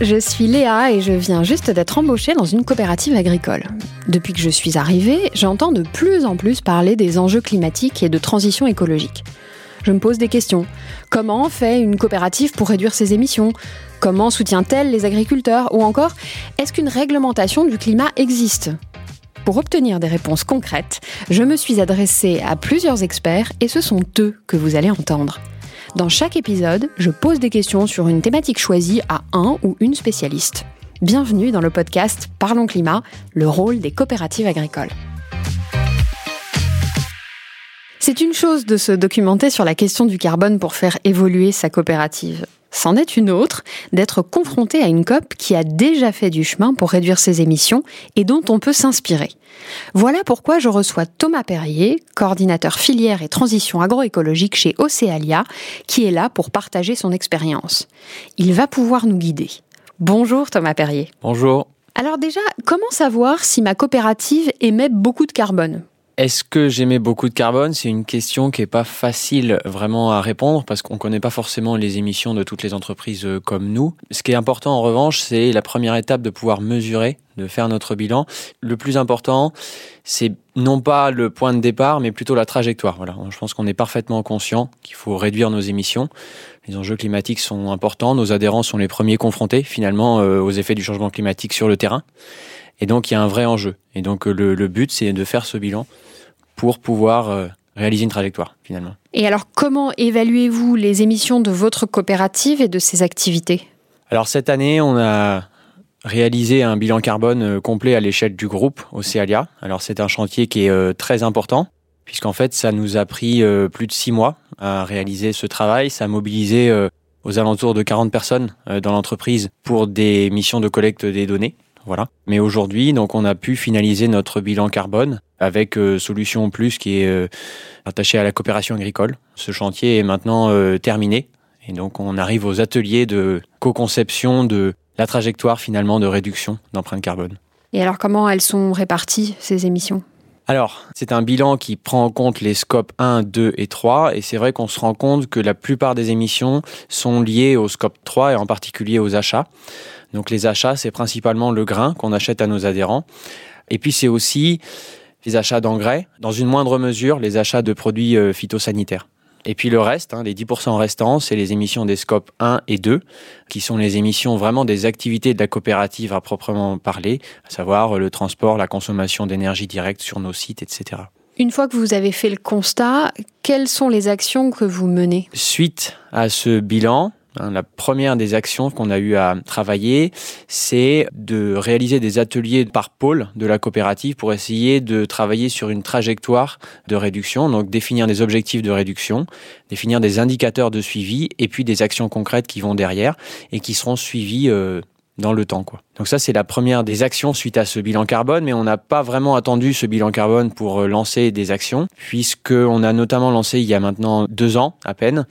je suis Léa et je viens juste d'être embauchée dans une coopérative agricole. Depuis que je suis arrivée, j'entends de plus en plus parler des enjeux climatiques et de transition écologique. Je me pose des questions. Comment fait une coopérative pour réduire ses émissions? Comment soutient-elle les agriculteurs? Ou encore, est-ce qu'une réglementation du climat existe? Pour obtenir des réponses concrètes, je me suis adressée à plusieurs experts et ce sont eux que vous allez entendre. Dans chaque épisode, je pose des questions sur une thématique choisie à un ou une spécialiste. Bienvenue dans le podcast Parlons Climat, le rôle des coopératives agricoles. C'est une chose de se documenter sur la question du carbone pour faire évoluer sa coopérative. C'en est une autre d'être confronté à une COP qui a déjà fait du chemin pour réduire ses émissions et dont on peut s'inspirer. Voilà pourquoi je reçois Thomas Perrier, coordinateur filière et transition agroécologique chez Océalia, qui est là pour partager son expérience. Il va pouvoir nous guider. Bonjour Thomas Perrier. Bonjour. Alors déjà, comment savoir si ma coopérative émet beaucoup de carbone? Est-ce que j'émets beaucoup de carbone? C'est une question qui n'est pas facile vraiment à répondre parce qu'on ne connaît pas forcément les émissions de toutes les entreprises euh, comme nous. Ce qui est important en revanche, c'est la première étape de pouvoir mesurer, de faire notre bilan. Le plus important, c'est non pas le point de départ, mais plutôt la trajectoire. Voilà, je pense qu'on est parfaitement conscient qu'il faut réduire nos émissions. Les enjeux climatiques sont importants. Nos adhérents sont les premiers confrontés finalement euh, aux effets du changement climatique sur le terrain. Et donc il y a un vrai enjeu. Et donc le, le but, c'est de faire ce bilan pour pouvoir euh, réaliser une trajectoire finalement. Et alors comment évaluez-vous les émissions de votre coopérative et de ses activités? Alors cette année, on a réalisé un bilan carbone euh, complet à l'échelle du groupe Océalia. Alors c'est un chantier qui est euh, très important puisqu'en fait ça nous a pris plus de six mois à réaliser ce travail. Ça a mobilisé aux alentours de 40 personnes dans l'entreprise pour des missions de collecte des données. Voilà. Mais aujourd'hui, donc, on a pu finaliser notre bilan carbone avec euh, Solution Plus qui est euh, attaché à la coopération agricole. Ce chantier est maintenant euh, terminé et donc on arrive aux ateliers de co-conception de la trajectoire finalement de réduction d'empreinte carbone. Et alors comment elles sont réparties ces émissions? Alors, c'est un bilan qui prend en compte les scopes 1, 2 et 3, et c'est vrai qu'on se rend compte que la plupart des émissions sont liées au scope 3 et en particulier aux achats. Donc les achats, c'est principalement le grain qu'on achète à nos adhérents. Et puis c'est aussi les achats d'engrais, dans une moindre mesure les achats de produits euh, phytosanitaires. Et puis le reste, hein, les 10% restants, c'est les émissions des scopes 1 et 2, qui sont les émissions vraiment des activités de la coopérative à proprement parler, à savoir le transport, la consommation d'énergie directe sur nos sites, etc. Une fois que vous avez fait le constat, quelles sont les actions que vous menez? Suite à ce bilan, la première des actions qu'on a eu à travailler, c'est de réaliser des ateliers par pôle de la coopérative pour essayer de travailler sur une trajectoire de réduction, donc définir des objectifs de réduction, définir des indicateurs de suivi et puis des actions concrètes qui vont derrière et qui seront suivies euh, dans le temps. Quoi. Donc ça, c'est la première des actions suite à ce bilan carbone, mais on n'a pas vraiment attendu ce bilan carbone pour euh, lancer des actions, puisqu'on a notamment lancé il y a maintenant deux ans à peine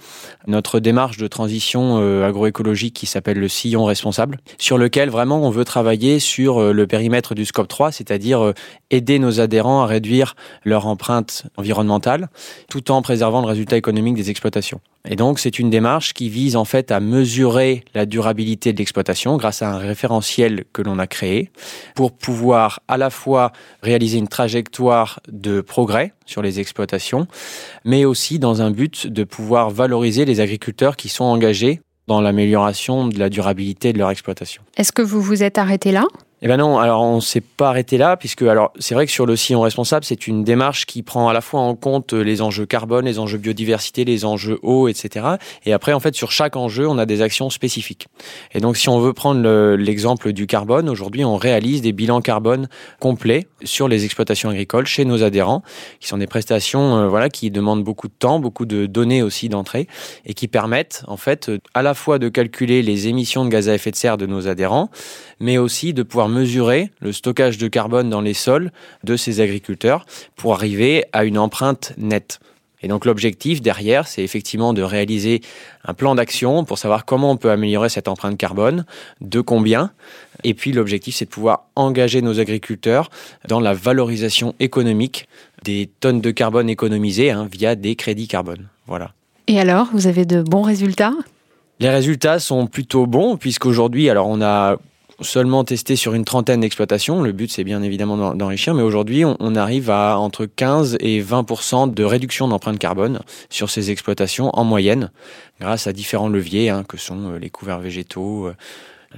notre démarche de transition euh, agroécologique qui s'appelle le sillon responsable, sur lequel vraiment on veut travailler sur euh, le périmètre du scope 3, c'est-à-dire aider nos adhérents à réduire leur empreinte environnementale, tout en préservant le résultat économique des exploitations. Et donc, c'est une démarche qui vise en fait à mesurer la durabilité de l'exploitation grâce à un référentiel que l'on a créé pour pouvoir à la fois réaliser une trajectoire de progrès sur les exploitations, mais aussi dans un but de pouvoir valoriser les agriculteurs qui sont engagés dans l'amélioration de la durabilité de leur exploitation. Est-ce que vous vous êtes arrêté là? Eh ben non, alors on s'est pas arrêté là, puisque alors c'est vrai que sur le sillon responsable, c'est une démarche qui prend à la fois en compte les enjeux carbone, les enjeux biodiversité, les enjeux eau, etc. Et après, en fait, sur chaque enjeu, on a des actions spécifiques. Et donc, si on veut prendre l'exemple du carbone, aujourd'hui, on réalise des bilans carbone complets sur les exploitations agricoles chez nos adhérents, qui sont des prestations, euh, voilà, qui demandent beaucoup de temps, beaucoup de données aussi d'entrée, et qui permettent, en fait, à la fois de calculer les émissions de gaz à effet de serre de nos adhérents, mais aussi de pouvoir mesurer le stockage de carbone dans les sols de ces agriculteurs pour arriver à une empreinte nette. Et donc l'objectif derrière, c'est effectivement de réaliser un plan d'action pour savoir comment on peut améliorer cette empreinte carbone, de combien. Et puis l'objectif, c'est de pouvoir engager nos agriculteurs dans la valorisation économique des tonnes de carbone économisées hein, via des crédits carbone. Voilà. Et alors, vous avez de bons résultats? Les résultats sont plutôt bons puisqu'aujourd'hui, alors on a seulement testé sur une trentaine d'exploitations. Le but, c'est bien évidemment d'enrichir, mais aujourd'hui, on, arrive à entre 15 et 20% de réduction d'empreinte carbone sur ces exploitations en moyenne, grâce à différents leviers hein, que sont euh, les couverts végétaux, euh,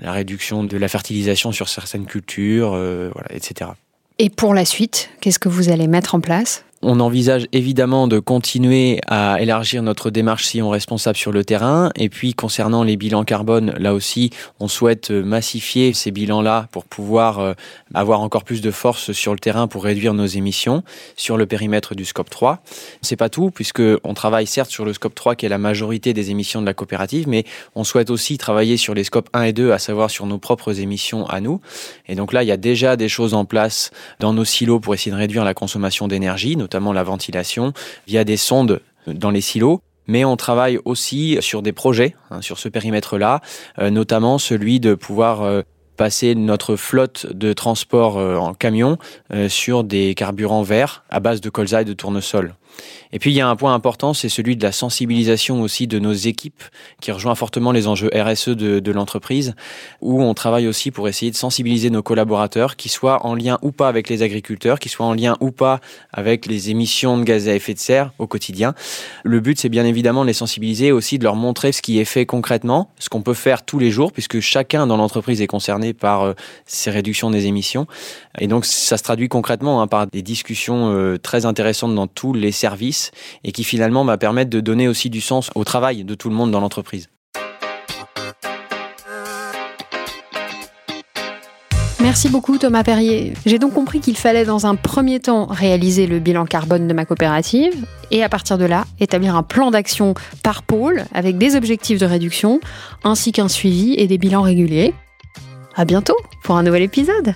la réduction de la fertilisation sur certaines cultures, euh, etc. Et pour la suite, qu'est-ce que vous allez mettre en place? On envisage évidemment de continuer à élargir notre démarche si on est responsable sur le terrain. Et puis concernant les bilans carbone, là aussi, on souhaite massifier ces bilans-là pour pouvoir euh, avoir encore plus de force sur le terrain pour réduire nos émissions sur le périmètre du scope 3. C'est pas tout, puisque on travaille certes sur le scope 3 qui est la majorité des émissions de la coopérative, mais on souhaite aussi travailler sur les scopes 1 et 2, à savoir sur nos propres émissions à nous. Et donc là, il y a déjà des choses en place dans nos silos pour essayer de réduire la consommation d'énergie, la ventilation, via des sondes dans les silos mais on travaille aussi sur des projets hein, sur ce périmètre-là, euh, notamment celui de pouvoir euh, passer notre flotte de transport euh, en camion sur des carburants verts à base de colza et de tournesol. Et puis il y a un point important, c'est celui de la sensibilisation aussi de nos équipes, qui rejoint fortement les enjeux RSE de, de l'entreprise, où on travaille aussi pour essayer de sensibiliser nos collaborateurs, qui soient en lien ou pas avec les agriculteurs, qui soient en lien ou pas avec les émissions de gaz à effet de serre au quotidien. Le but, c'est bien évidemment de les sensibiliser, aussi de leur montrer ce qui est fait concrètement, ce qu'on peut faire tous les jours, puisque chacun dans l'entreprise est concerné par euh, ces réductions des émissions. Et donc ça se traduit concrètement hein, par des discussions euh, très intéressantes dans tous les et qui finalement va permettre de donner aussi du sens au travail de tout le monde dans l'entreprise. Merci beaucoup Thomas Perrier. J'ai donc compris qu'il fallait dans un premier temps réaliser le bilan carbone de ma coopérative et à partir de là établir un plan d'action par pôle avec des objectifs de réduction ainsi qu'un suivi et des bilans réguliers. À bientôt pour un nouvel épisode.